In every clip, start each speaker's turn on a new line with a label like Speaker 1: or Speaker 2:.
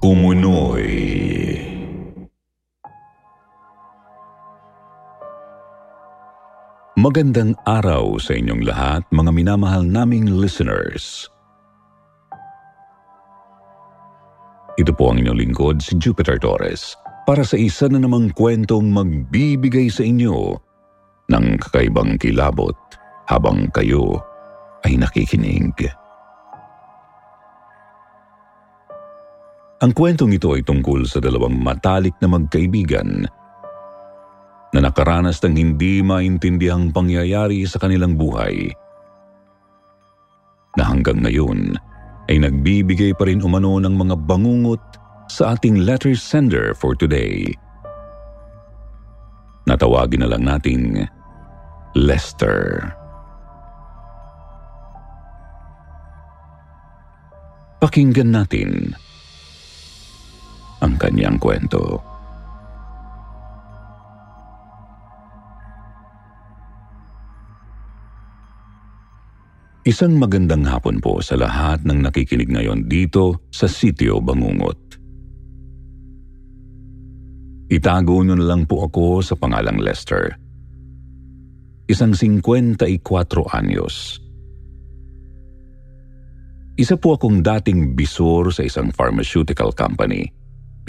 Speaker 1: Kumunoy. Magandang araw sa inyong lahat, mga minamahal naming listeners. Ito po ang inyong lingkod, si Jupiter Torres, para sa isa na namang kwentong magbibigay sa inyo ng kakaibang kilabot habang kayo ay nakikinig. Ang kwentong ito ay tungkol sa dalawang matalik na magkaibigan na nakaranas ng hindi maintindihang pangyayari sa kanilang buhay na hanggang ngayon ay nagbibigay pa rin umano ng mga bangungot sa ating letter sender for today. Natawagin na lang nating Lester. Pakinggan natin ang kanyang kwento. Isang magandang hapon po sa lahat ng nakikinig ngayon dito sa Sitio Bangungot. Itago niyo na lang po ako sa pangalang Lester. Isang 54 anyos. Isa po akong dating bisor sa isang pharmaceutical company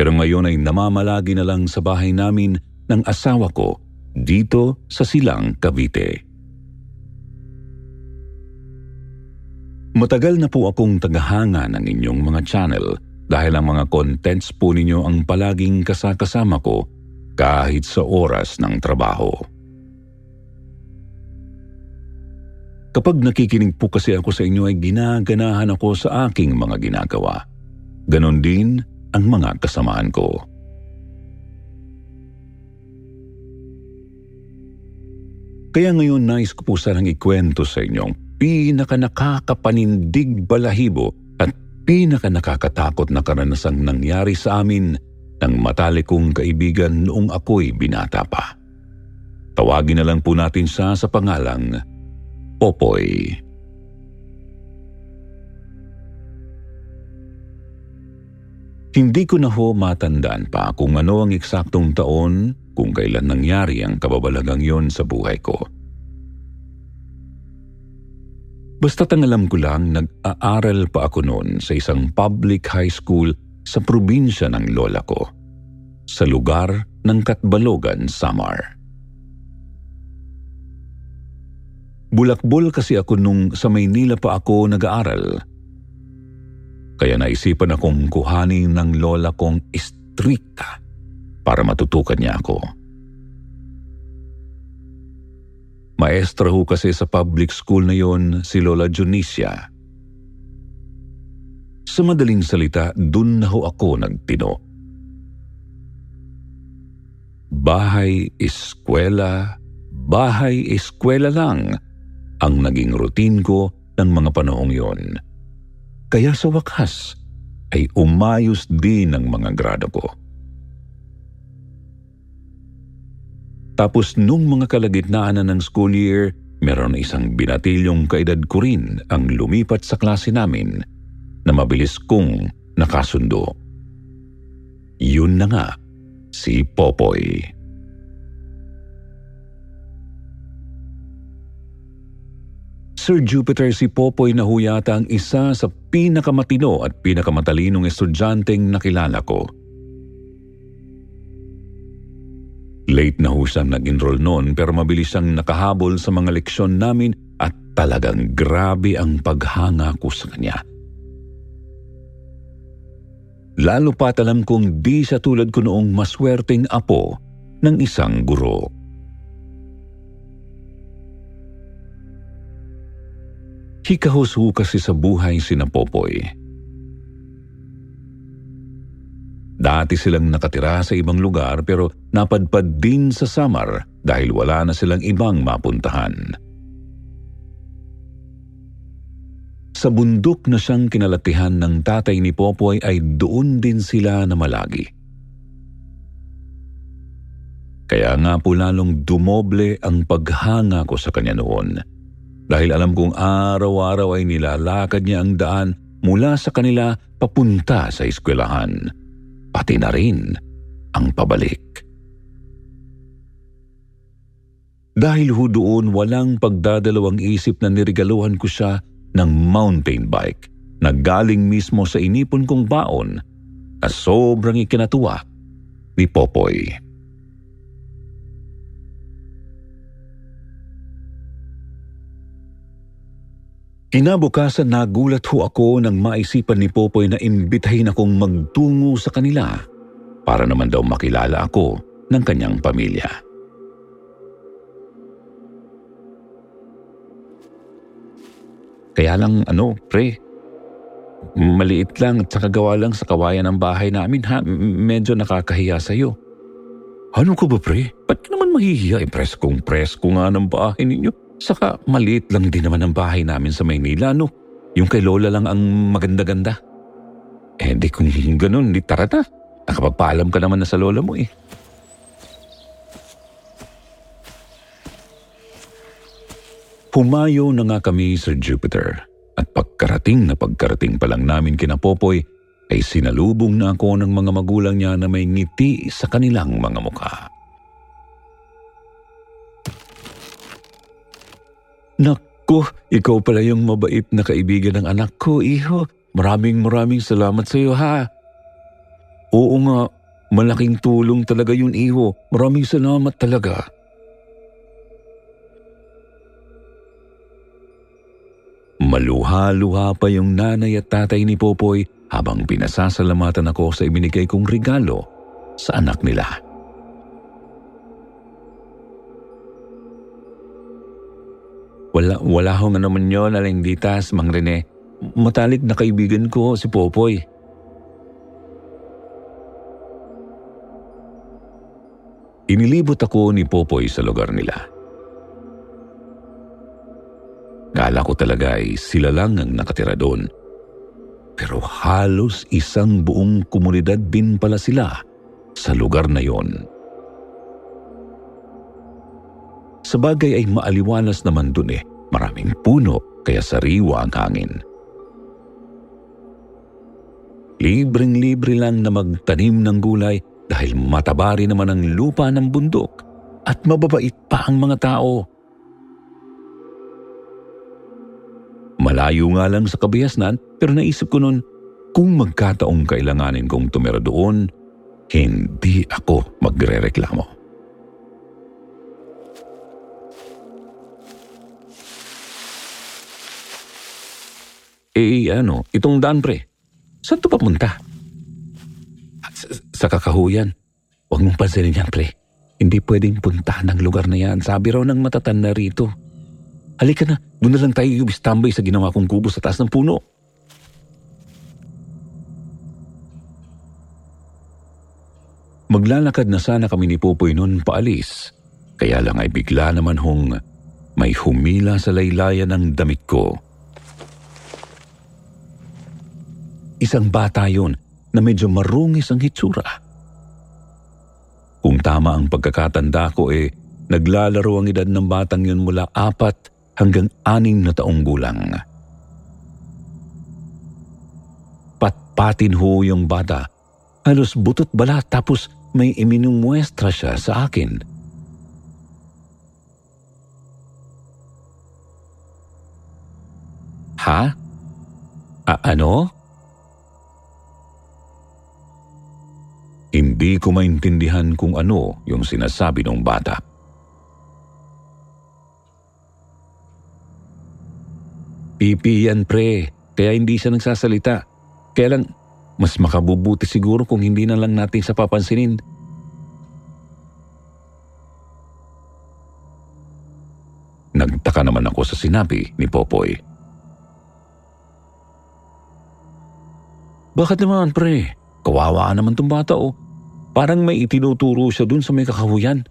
Speaker 1: pero ngayon ay namamalagi na lang sa bahay namin ng asawa ko dito sa Silang, Cavite. Matagal na po akong tagahanga ng inyong mga channel dahil ang mga contents po ninyo ang palaging kasakasama ko kahit sa oras ng trabaho. Kapag nakikinig po kasi ako sa inyo ay ginaganahan ako sa aking mga ginagawa. Ganon din ang mga kasamaan ko. Kaya ngayon nais ko po sanang ikwento sa inyong pinaka nakakapanindig balahibo at pinaka nakakatakot na karanasang nangyari sa amin ng matalik kong kaibigan noong ako'y binata pa. Tawagin na lang po natin siya sa pangalang Popoy. Hindi ko na ho matandaan pa kung ano ang eksaktong taon kung kailan nangyari ang kababalagang yon sa buhay ko. Basta't ang alam ko lang, nag-aaral pa ako noon sa isang public high school sa probinsya ng lola ko, sa lugar ng Katbalogan, Samar. Bulakbol kasi ako nung sa Maynila pa ako nag-aaral. Kaya naisipan akong kuhanin ng lola kong istrikta para matutukan niya ako. Maestra ho kasi sa public school na yon si Lola Junicia. Sa madaling salita, dun na ho ako nagtino. Bahay, eskwela, bahay, eskwela lang ang naging routine ko ng mga panahong yon. Kaya sa wakas ay umayos din ang mga grado ko. Tapos nung mga kalagitnaan na ng school year, meron isang binatilyong kaedad ko rin ang lumipat sa klase namin na mabilis kong nakasundo. Yun na nga, si Popoy. Sir Jupiter si Popoy na huyata ang isa sa pinakamatino at pinakamatalinong estudyanteng nakilala ko. Late na ho nag-enroll noon pero mabilis siyang nakahabol sa mga leksyon namin at talagang grabe ang paghanga ko sa kanya. Lalo pat alam kong di sa tulad ko noong maswerteng apo ng isang guro. Hikahos-ho kasi sa buhay si Napopoy. Dati silang nakatira sa ibang lugar pero napadpad din sa Samar dahil wala na silang ibang mapuntahan. Sa bundok na siyang kinalatihan ng tatay ni Popoy ay doon din sila na malagi. Kaya nga po lalong dumoble ang paghanga ko sa kanya noon dahil alam kong araw-araw ay nilalakad niya ang daan mula sa kanila papunta sa eskwelahan. Pati na rin ang pabalik. Dahil ho doon walang pagdadalawang isip na nirigaluhan ko siya ng mountain bike na galing mismo sa inipon kong baon na sobrang ikinatuwa ni Popoy. Kinabukasan nagulat ho ako nang maisipan ni Popoy na imbitahin akong magtungo sa kanila para naman daw makilala ako ng kanyang pamilya. Kaya lang ano, pre, maliit lang at saka lang sa kawayan ng bahay namin ha, medyo nakakahiya sa'yo. Ano ko ba pre? Ba't naman mahihiya? Eh, presko nga ng bahay ninyo. Saka maliit lang din naman ang bahay namin sa Maynila, no? Yung kay Lola lang ang maganda-ganda. Eh, di kung ganun, di tara na. Nakapagpaalam ka naman na sa Lola mo eh. Pumayo na nga kami Sir Jupiter at pagkarating na pagkarating pa lang namin kina Popoy ay sinalubong na ako ng mga magulang niya na may ngiti sa kanilang mga mukha. Naku, ikaw pala yung mabait na kaibigan ng anak ko, iho. Maraming maraming salamat sa iyo, ha. Oo nga, malaking tulong talaga yun, iho. Maraming salamat talaga. Maluha-luha pa yung nanay at tatay ni Popoy habang pinasasalamatan ako sa ibinigay kong regalo sa anak nila. Wala, wala hong naman yun, Aling Ditas, Mang Rene. Matalik na kaibigan ko si Popoy. Inilibot ako ni Popoy sa lugar nila. Kala ko talaga ay sila lang ang nakatira doon. Pero halos isang buong komunidad din pala sila sa lugar na yon. Sa bagay ay maaliwalas naman dun eh. Maraming puno kaya sariwa ang hangin. Libreng-libre lang na magtanim ng gulay dahil matabari naman ang lupa ng bundok at mababait pa ang mga tao. Malayo nga lang sa kabayasnan pero naisip ko noon kung magkataong kailanganin kong tumira doon, hindi ako magre-reklamo. Eh ano, itong daan pre, saan to papunta? Sa, sa kakahuyan. Huwag mong pansinin yan pre. Hindi pwedeng puntahan ang lugar na yan. Sabi raw ng matatanda rito. Halika na, doon na lang tayo yubis-tambay sa ginawa kong kubo sa taas ng puno. Maglalakad na sana kami ni Popoy noon paalis. Kaya lang ay bigla naman hong may humila sa laylayan ng damit ko. Isang bata yon na medyo marungis ang hitsura. Kung tama ang pagkakatanda ko eh, naglalaro ang edad ng batang yun mula apat hanggang aning na taong gulang. Patpatin ho yung bata. Halos butot bala tapos may iminumuestra siya sa akin. Ha? A- ano? Hindi ko maintindihan kung ano yung sinasabi ng bata. Pipi yan pre, kaya hindi siya nagsasalita. Kaya lang, Mas makabubuti siguro kung hindi na lang natin sa papansinin. Nagtaka naman ako sa sinabi ni Popoy. Bakit naman pre? Kawawa naman tong bata oh. Parang may itinuturo siya dun sa may kakahuyan.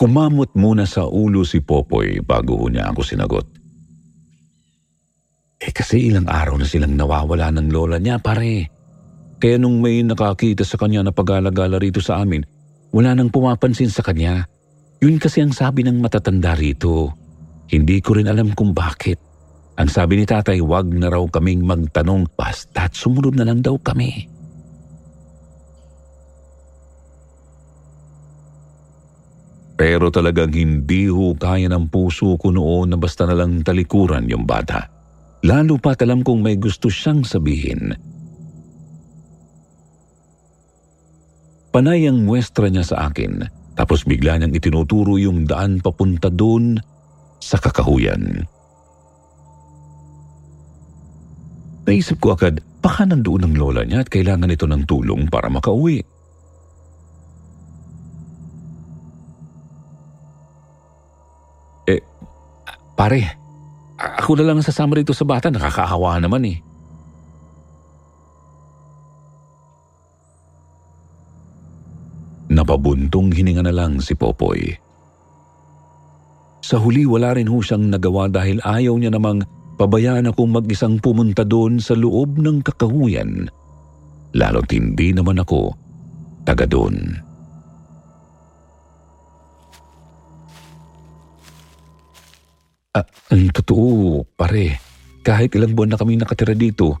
Speaker 1: Kumamot muna sa ulo si Popoy bago niya ako sinagot. Eh kasi ilang araw na silang nawawala ng lola niya pare. Kaya nung may nakakita sa kanya na pag-alagala rito sa amin, wala nang pumapansin sa kanya. Yun kasi ang sabi ng matatanda rito. Hindi ko rin alam kung bakit. Ang sabi ni tatay, wag na raw kaming magtanong basta't sumunod na lang daw kami. Pero talagang hindi ho kaya ng puso ko noon na basta na lang talikuran yung bata. Lalo pat alam kong may gusto siyang sabihin. Panay ang muestra niya sa akin, tapos bigla niyang itinuturo yung daan papunta doon sa kakahuyan. Naisip ko agad, baka nandoon ang lola niya at kailangan ito ng tulong para makauwi. Pare, ako na lang ang sasama rito sa bata. Nakakaawa naman eh. Napabuntong hininga na lang si Popoy. Sa huli wala rin ho siyang nagawa dahil ayaw niya namang pabayaan akong mag-isang pumunta doon sa loob ng kakahuyan. Lalo't hindi naman ako taga doon. Ah, ang totoo, pare. Kahit ilang buwan na kami nakatira dito,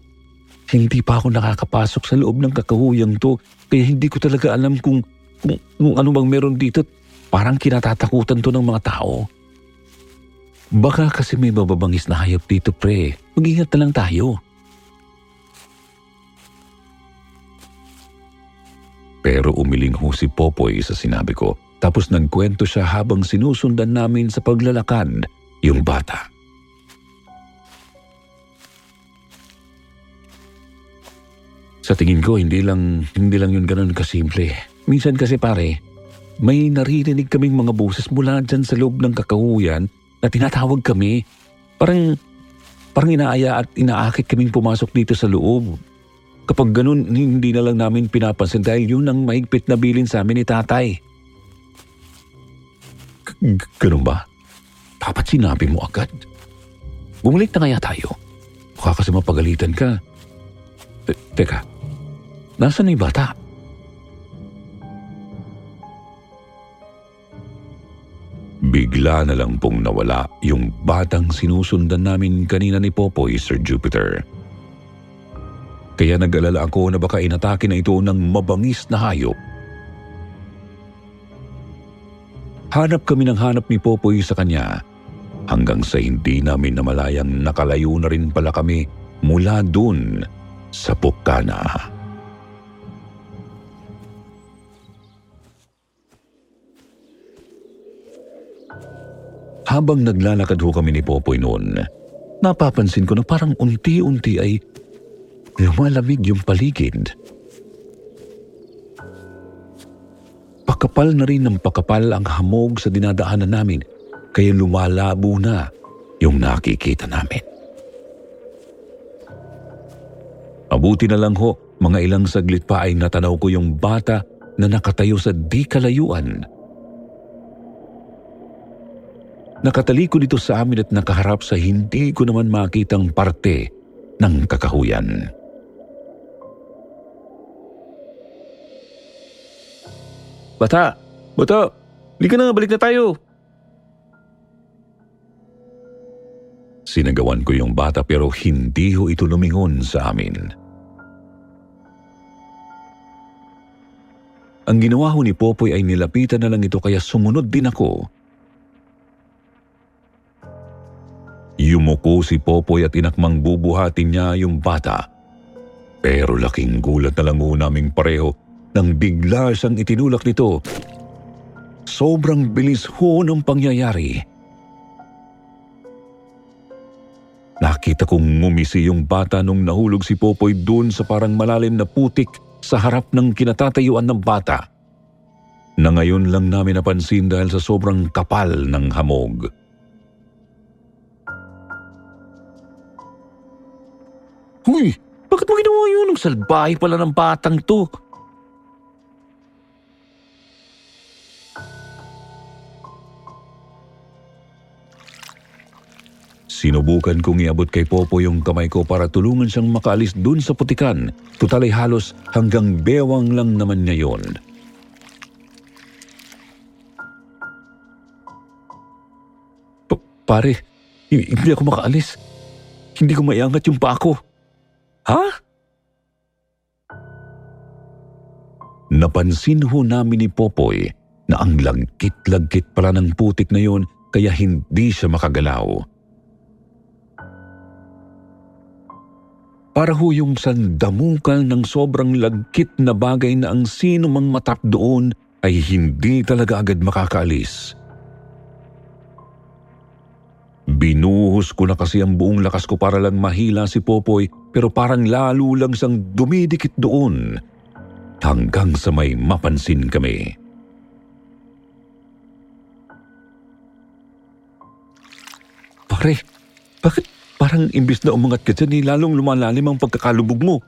Speaker 1: hindi pa ako nakakapasok sa loob ng kakahuyang to kaya hindi ko talaga alam kung, kung, kung ano bang meron dito. Parang kinatatakutan to ng mga tao. Baka kasi may mababangis na hayop dito, pre. Mag-ingat na lang tayo. Pero umiling ho si Popoy sa sinabi ko. Tapos nagkwento siya habang sinusundan namin sa paglalakad yung bata. Sa tingin ko, hindi lang, hindi lang yun ganun kasimple. Minsan kasi pare, may naririnig kaming mga boses mula dyan sa loob ng kakahuyan na tinatawag kami. Parang, parang inaaya at inaakit kaming pumasok dito sa loob. Kapag ganun, hindi na lang namin pinapansin dahil yun ang mahigpit na bilin sa amin ni tatay. G- ganun ba? Dapat sinabi mo agad. Bumalik na kaya tayo. Baka kasi mapagalitan ka. Te- teka, nasan na yung bata? Bigla na lang pong nawala yung batang sinusundan namin kanina ni Popoy, Sir Jupiter. Kaya nag-alala ako na baka inatake na ito ng mabangis na hayop. Hanap kami ng hanap ni Popoy sa kanya hanggang sa hindi namin namalayang nakalayo na rin pala kami mula dun sa Pukana. Habang naglalakad ho kami ni Popoy noon, napapansin ko na parang unti-unti ay lumalamig yung paligid. Pakapal na rin ng pakapal ang hamog sa dinadaanan namin kaya lumalabo na yung nakikita namin. Mabuti na lang ho, mga ilang saglit pa ay natanaw ko yung bata na nakatayo sa di kalayuan. Nakataliko dito sa amin at nakaharap sa hindi ko naman makitang parte ng kakahuyan. Bata! Bata! Hindi ka na, balik na tayo! Sinagawan ko yung bata pero hindi ho ito lumingon sa amin. Ang ginawa ho ni Popoy ay nilapitan na lang ito kaya sumunod din ako. Yumuko si Popoy at inakmang bubuhatin niya yung bata. Pero laking gulat na lang naming pareho nang bigla siyang itinulak nito. Sobrang bilis ho ng pangyayari. Nakita kong ngumisi yung bata nung nahulog si Popoy doon sa parang malalim na putik sa harap ng kinatatayuan ng bata. Na ngayon lang namin napansin dahil sa sobrang kapal ng hamog. Huy! Bakit mo ginawa yun? Ang salbahe pala ng batang to. Sinubukan kong iabot kay Popo yung kamay ko para tulungan siyang makaalis dun sa putikan. Tutal halos hanggang bewang lang naman niya yon. Pa- pare, hindi ako makaalis. Hindi ko maiangat yung pa ako. Ha? Napansin ho namin ni Popoy na ang lagkit-lagkit pala ng putik na yon kaya hindi siya makagalaw. Para ho yung sandamukan ng sobrang lagkit na bagay na ang sino mang matap doon ay hindi talaga agad makakaalis. Binuhos ko na kasi ang buong lakas ko para lang mahila si Popoy pero parang lalo lang siyang dumidikit doon hanggang sa may mapansin kami. Pare, bakit Parang imbis na umangat ka dyan, eh, lalong lumalalim ang pagkakalubog mo.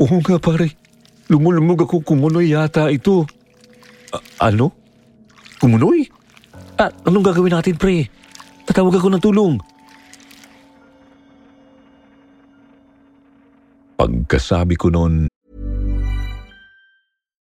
Speaker 1: Oo nga pare, lumulumog ako kumunoy yata ito. A- ano? Kumunoy? Ah, anong gagawin natin pre? Tatawag ako ng tulong. Pagkasabi ko noon,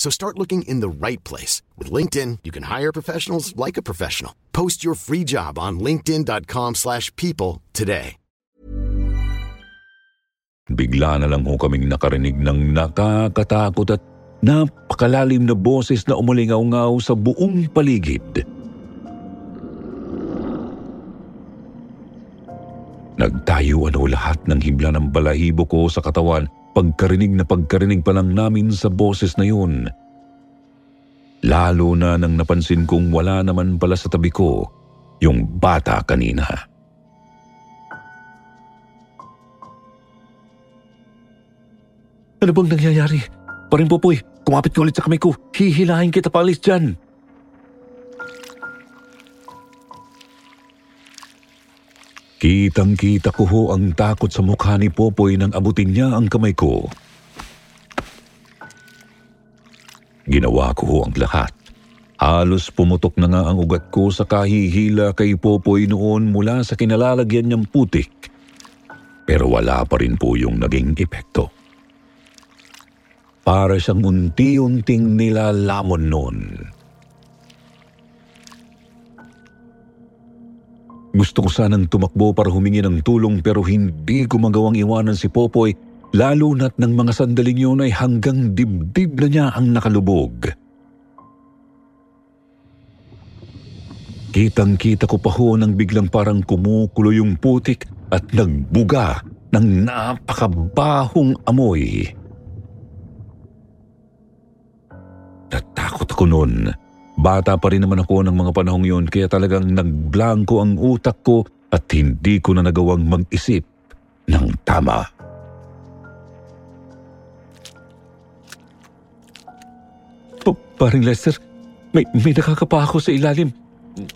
Speaker 2: So start looking in the right place. With LinkedIn, you can hire professionals like a professional. Post your free job on linkedin.com slash people today.
Speaker 1: bigla na lang ho kaming nakarinig ng nakakatakot at napakalalim na boses na umulingaw-ngaw sa buong paligid. Nagtayuan ho lahat ng hibla ng balahibo ko sa katawan pagkarinig na pagkarinig pa lang namin sa boses na yun. Lalo na nang napansin kong wala naman pala sa tabi ko yung bata kanina. Ano bang nangyayari? Paring Popoy, kumapit ka ulit sa kamay ko. Hihilahin kita paalis dyan. Kitang-kita ko ho ang takot sa mukha ni Popoy nang abutin niya ang kamay ko. Ginawa ko ho ang lahat. Halos pumutok na nga ang ugat ko sa kahihila kay Popoy noon mula sa kinalalagyan niyang putik. Pero wala pa rin po yung naging epekto. Para siyang unti-unting nilalamon noon. Gusto ko sanang tumakbo para humingi ng tulong pero hindi ko magawang iwanan si Popoy lalo na't ng mga sandaling yun ay hanggang dibdib na niya ang nakalubog. Kitang-kita ko pa ho nang biglang parang kumukulo yung putik at nagbuga ng napakabahong amoy. Natakot ako noon. Bata pa rin naman ako ng mga panahong yun kaya talagang nagblanko ang utak ko at hindi ko na nagawang mag-isip ng tama. Pa paring Lester, may, may nakakapa ako sa ilalim.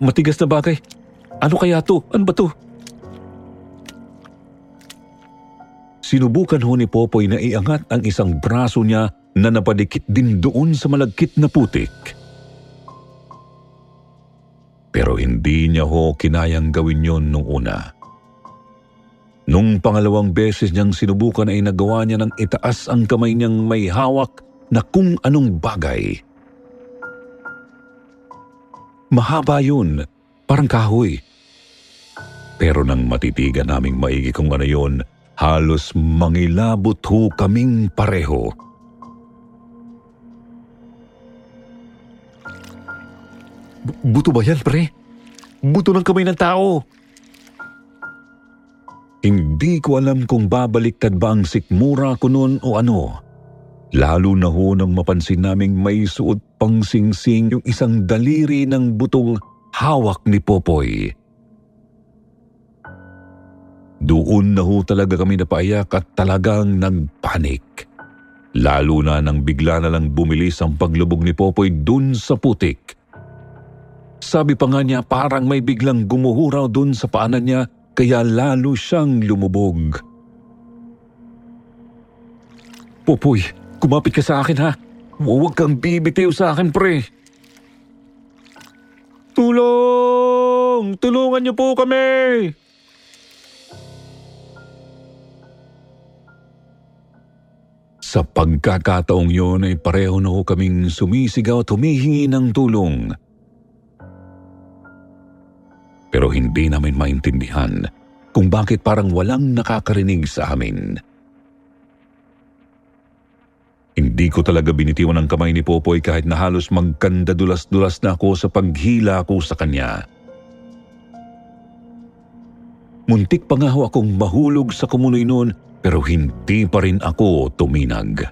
Speaker 1: Matigas na bagay. Ano kaya to? Ano ba to? Sinubukan ho ni Popoy na iangat ang isang braso niya na napadikit din doon sa malagkit na putik. Pero hindi niya ho kinayang gawin yon nung una. Nung pangalawang beses niyang sinubukan ay nagawa niya ng itaas ang kamay niyang may hawak na kung anong bagay. Mahaba yun, parang kahoy. Pero nang matitigan naming maigi kung ano yun, halos mangilabot ho kaming pareho. Buto ba yan, pre? Buto ng kamay ng tao. Hindi ko alam kung babaliktad ba ang sikmura ko noon o ano. Lalo na ho nang mapansin naming may suot pang singsing yung isang daliri ng butong hawak ni Popoy. Doon na ho talaga kami napaiyak at talagang nagpanik. Lalo na nang bigla na lang bumilis ang paglubog ni Popoy dun sa putik. Sabi pa nga niya parang may biglang gumuhuraw dun sa paanan niya kaya lalo siyang lumubog. Popoy, kumapit ka sa akin ha. Huwag kang bibitiw sa akin, pre. Tulong! Tulungan niyo po kami! Sa pagkakataong yun ay pareho na ho kaming sumisigaw at humihingi ng tulong. Pero hindi namin maintindihan kung bakit parang walang nakakarinig sa amin. Hindi ko talaga binitiwan ang kamay ni Popoy kahit na halos magkandadulas-dulas na ako sa paghila ko sa kanya. Muntik pa nga ho akong mahulog sa kumunoy noon pero hindi pa rin ako tuminag.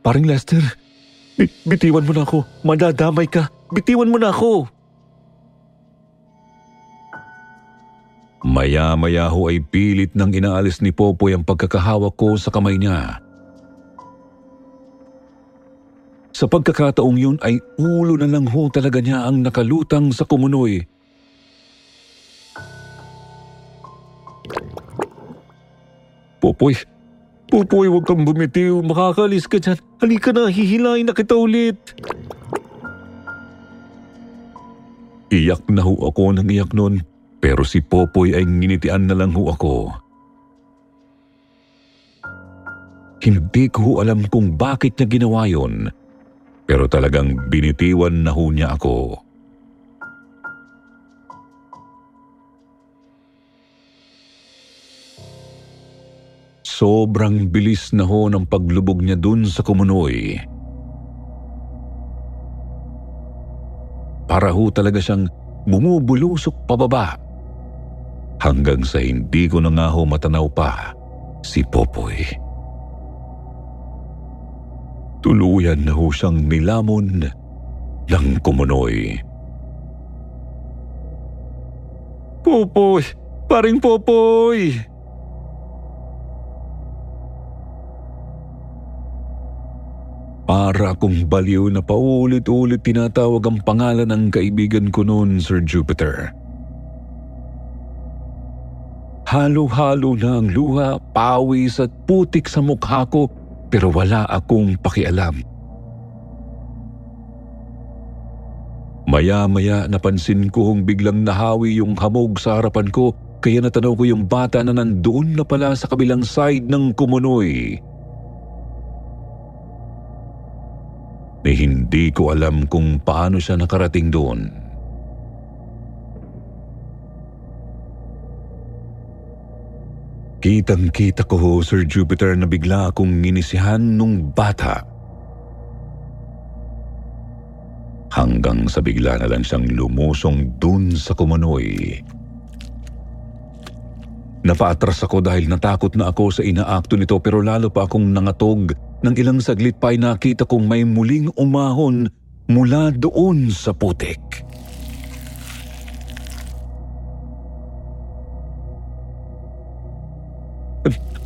Speaker 1: Paring Lester, bi- bitiwan mo na ako. Madadamay ka. Bitiwan mo na ako. Maya-maya ho ay pilit nang inaalis ni Popoy ang pagkakahawak ko sa kamay niya. Sa pagkakataong yun ay ulo na lang ho talaga niya ang nakalutang sa kumunoy. Popoy, Popoy, huwag kang bumitiw. Makakalis ka dyan. Halika na, hihilain na kita ulit. Iyak na ho ako ng iyak noon, pero si Popoy ay nginitian na lang ho ako. Hindi ko ho alam kung bakit niya ginawa yon, pero talagang binitiwan na ho niya ako. Sobrang bilis na ho ng paglubog niya dun sa kumunoy. Para ho talaga siyang bumubulusok pababa. Hanggang sa hindi ko na nga ho matanaw pa si Popoy. Tuluyan na ho siyang nilamon ng kumunoy. Popoy! Paring Popoy! Para akong baliw na paulit-ulit tinatawag ang pangalan ng kaibigan ko noon, Sir Jupiter. Halo-halo na ang luha, pawis at putik sa mukha ko pero wala akong pakialam. Maya-maya napansin ko kong biglang nahawi yung hamog sa harapan ko kaya natanaw ko yung bata na nandoon na pala sa kabilang side ng kumunoy. Ni hindi ko alam kung paano siya nakarating doon. Kitang-kita ko ho, Sir Jupiter, na bigla akong inisihan nung bata. Hanggang sa bigla na lang siyang lumusong dun sa kumunoy. Napaatras ako dahil natakot na ako sa inaakto nito pero lalo pa akong nangatog nang ilang saglit pa ay nakita kong may muling umahon mula doon sa putik.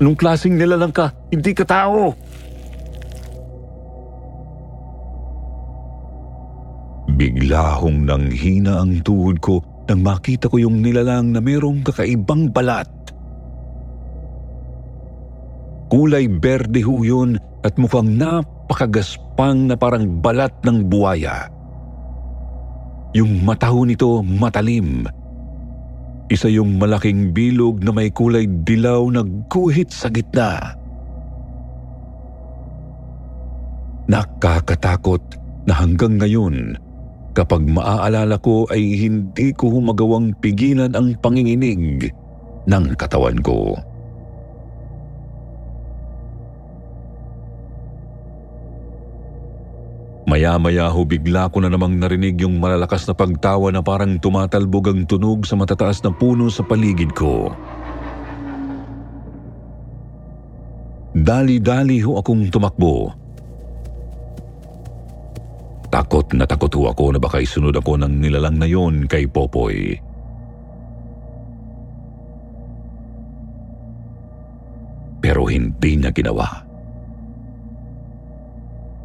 Speaker 1: Anong klaseng nilalang ka? Hindi ka tao! Bigla hong nanghina ang tuhod ko nang makita ko yung nilalang na merong kakaibang balat. Kulay berde ho yun at mukhang napakagaspang na parang balat ng buwaya. Yung mata ho nito matalim. Isa yung malaking bilog na may kulay dilaw na guhit sa gitna. Nakakatakot na hanggang ngayon, kapag maaalala ko ay hindi ko magawang pigilan ang panginginig ng katawan ko. Maya-maya ho bigla ko na namang narinig yung malalakas na pagtawa na parang tumatalbog ang tunog sa matataas na puno sa paligid ko. Dali-dali ho akong tumakbo. Takot na takot ho ako na baka isunod ako ng nilalang na yon kay Popoy. Pero hindi niya ginawa.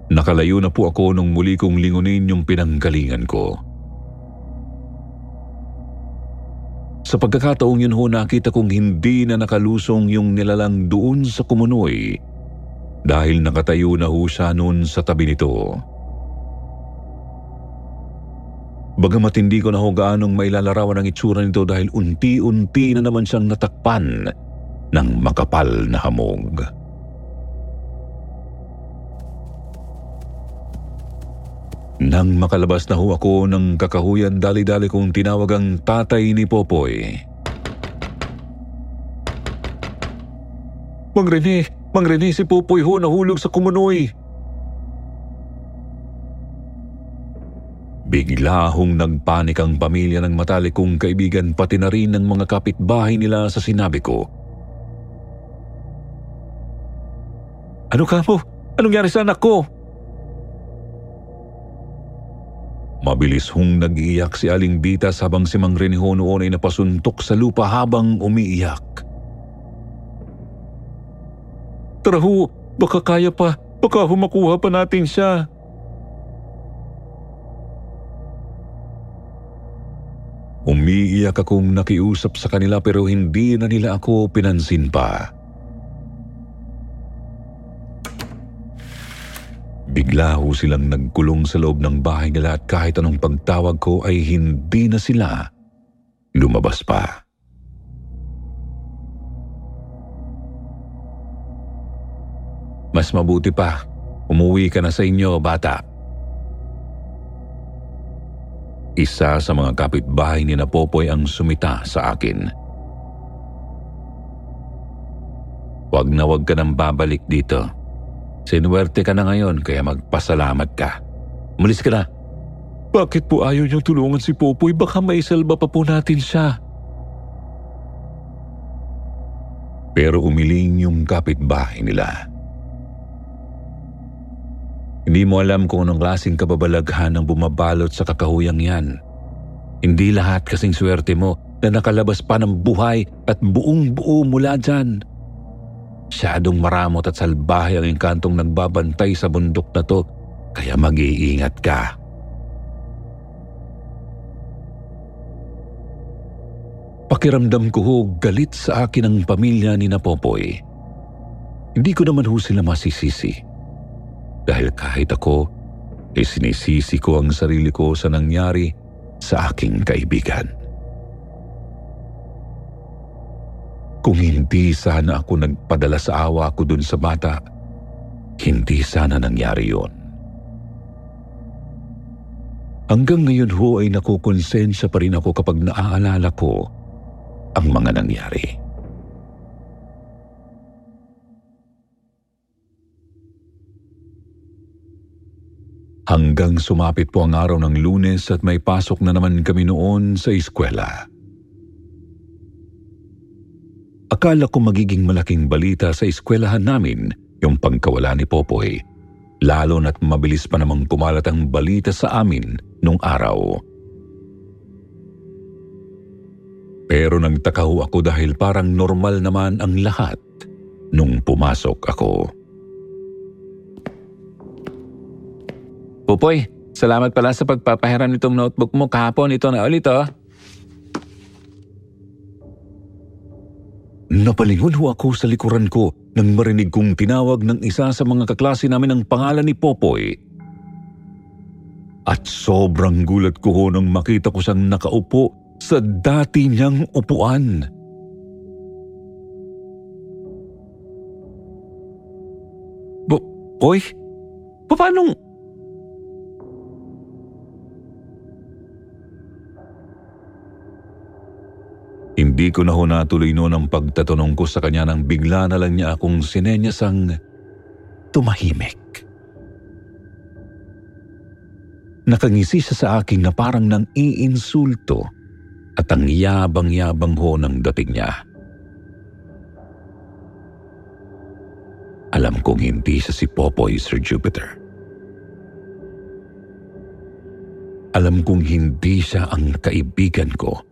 Speaker 1: Nakalayo na po ako nung muli kong lingunin yung pinanggalingan ko. Sa pagkakataong yun ho nakita kong hindi na nakalusong yung nilalang doon sa kumunoy dahil nakatayo na ho siya noon sa tabi nito. Bagamat hindi ko na ho gaanong mailalarawan ang itsura nito dahil unti-unti na naman siyang natakpan ng makapal na hamog. Nang makalabas na ho ako ng kakahuyan dali-dali kong tinawag ang tatay ni Popoy. Mang Rene, Mang Rene, si Popoy ho nahulog sa kumunoy. Bigla hong nagpanik ang pamilya ng matalik kong kaibigan pati na rin ng mga kapitbahay nila sa sinabi ko. Ano ka mo? Anong nangyari sa anak ko? Mabilis hong nag-iiyak si Aling Bitas habang si Mang Reniho noon ay napasuntok sa lupa habang umiiyak. Tara ho, baka kaya pa, baka humakuha pa natin siya. Umiiyak akong nakiusap sa kanila pero hindi na nila ako pinansin pa. Bigla ho silang nagkulong sa loob ng bahay nila at kahit anong pagtawag ko ay hindi na sila lumabas pa. Mas mabuti pa, umuwi ka na sa inyo, bata. Isa sa mga kapitbahay ni Napopoy ang sumita sa akin. Huwag na huwag ka nang babalik dito. Sinuwerte ka na ngayon kaya magpasalamat ka. Umalis ka na. Bakit po ayaw niyong tulungan si Popoy? Baka may salba pa po natin siya. Pero umiling yung kapitbahay nila. Hindi mo alam kung anong klaseng kababalaghan ang bumabalot sa kakahuyang yan. Hindi lahat kasing swerte mo na nakalabas pa ng buhay at buong buo mula dyan. Masyadong maramot at salbahe ang engkantong nagbabantay sa bundok na to, kaya mag-iingat ka. Pakiramdam ko ho galit sa akin ang pamilya ni Napopoy. Hindi ko naman ho sila masisisi. Dahil kahit ako, ay sinisisi ko ang sarili ko sa nangyari sa aking kaibigan. Kung hindi sana ako nagpadala sa awa ko dun sa bata, hindi sana nangyari yon. Hanggang ngayon ho ay nakukonsensya pa rin ako kapag naaalala ko ang mga nangyari. Hanggang sumapit po ang araw ng lunes at may pasok na naman kami noon sa eskwela. Akala ko magiging malaking balita sa eskwelahan namin yung pagkawala ni Popoy. Lalo na't mabilis pa namang kumalat ang balita sa amin nung araw. Pero nagtaka ho ako dahil parang normal naman ang lahat nung pumasok ako.
Speaker 3: Pupoy, salamat pala sa pagpapahiram nitong notebook mo kahapon. Ito na ulit oh.
Speaker 1: Napalingon ho ako sa likuran ko nang marinig kong tinawag ng isa sa mga kaklase namin ang pangalan ni Popoy. At sobrang gulat ko ho nang makita ko siyang nakaupo sa dati niyang upuan. Bo, Poy? Paano? Hindi ko na ho natuloy noon ang pagtatanong ko sa kanya nang bigla na lang niya akong sinenyas ang tumahimik. Nakangisi siya sa akin na parang nang iinsulto at ang yabang-yabang ho ng dating niya. Alam kong hindi siya si Popoy, Sir Jupiter. Alam kong hindi siya ang kaibigan ko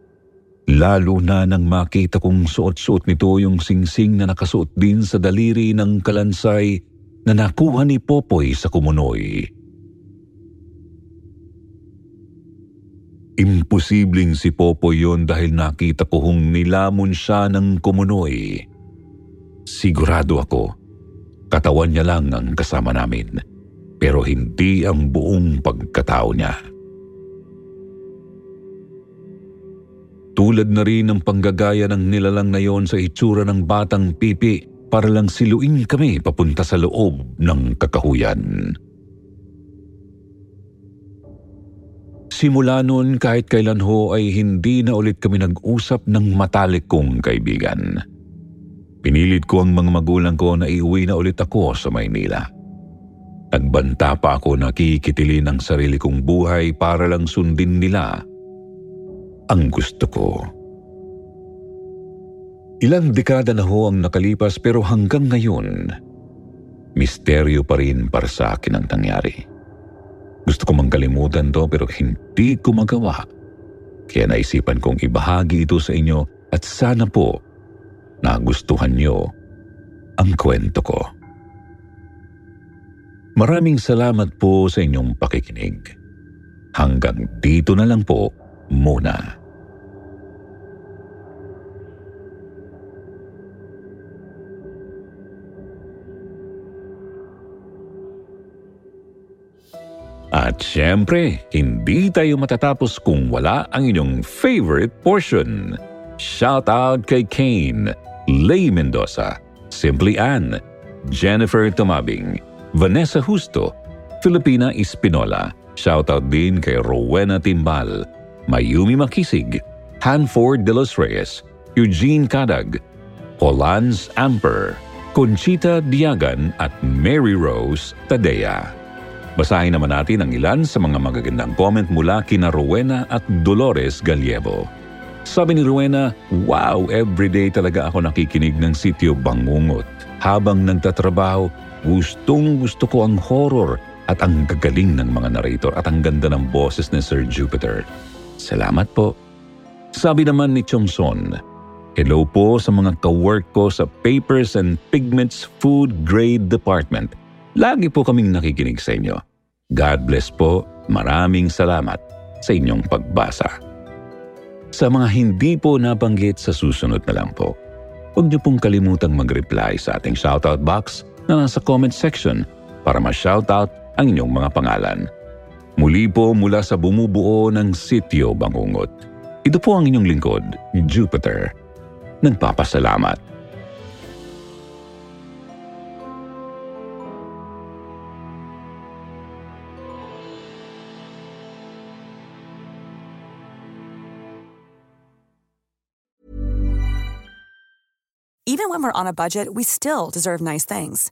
Speaker 1: Lalo na nang makita kong suot-suot nito yung singsing na nakasuot din sa daliri ng kalansay na nakuha ni Popoy sa kumunoy. Imposibleng si Popoy yon dahil nakita ko hong nilamon siya ng kumunoy. Sigurado ako, katawan niya lang ang kasama namin, pero hindi ang buong pagkatao niya. Tulad na rin ng panggagaya ng nilalang na yon sa itsura ng batang pipi para lang siluin kami papunta sa loob ng kakahuyan. Simula noon kahit kailan ho ay hindi na ulit kami nag-usap ng matalik kong kaibigan. Pinilit ko ang mga magulang ko na iuwi na ulit ako sa Maynila. Nagbanta pa ako na kikitilin ang sarili kong buhay para lang sundin nila ang gusto ko. Ilang dekada na ho ang nakalipas pero hanggang ngayon, misteryo pa rin para sa akin ang nangyari. Gusto ko mang kalimutan to pero hindi ko magawa. Kaya naisipan kong ibahagi ito sa inyo at sana po nagustuhan nyo ang kwento ko. Maraming salamat po sa inyong pakikinig. Hanggang dito na lang po muna. At syempre, hindi tayo matatapos kung wala ang inyong favorite portion. Shout out kay Kane, Lay Mendoza, Simply Ann, Jennifer Tomabing, Vanessa Justo, Filipina Espinola. Shout out din kay Rowena Timbal, Mayumi Makisig, Hanford de los Reyes, Eugene Kadag, Hollands Amper, Conchita Diagan at Mary Rose Tadea. Basahin naman natin ang ilan sa mga magagandang comment mula kina Rowena at Dolores Gallievo. Sabi ni Rowena, Wow, everyday talaga ako nakikinig ng sityo Bangungot. Habang nagtatrabaho, gustong gusto ko ang horror at ang gagaling ng mga narrator at ang ganda ng boses ni Sir Jupiter. Salamat po. Sabi naman ni Chongson, Hello po sa mga ka-work ko sa Papers and Pigments Food Grade Department. Lagi po kaming nakikinig sa inyo. God bless po. Maraming salamat sa inyong pagbasa. Sa mga hindi po nabanggit sa susunod na lang po, huwag niyo pong kalimutang mag-reply sa ating shoutout box na nasa comment section para ma-shoutout ang inyong mga pangalan. Muli po mula sa bumubuo ng Sityo Bangungot. Ito po ang inyong lingkod, Jupiter. Nagpapasalamat.
Speaker 4: Even when we're on a budget, we still deserve nice things.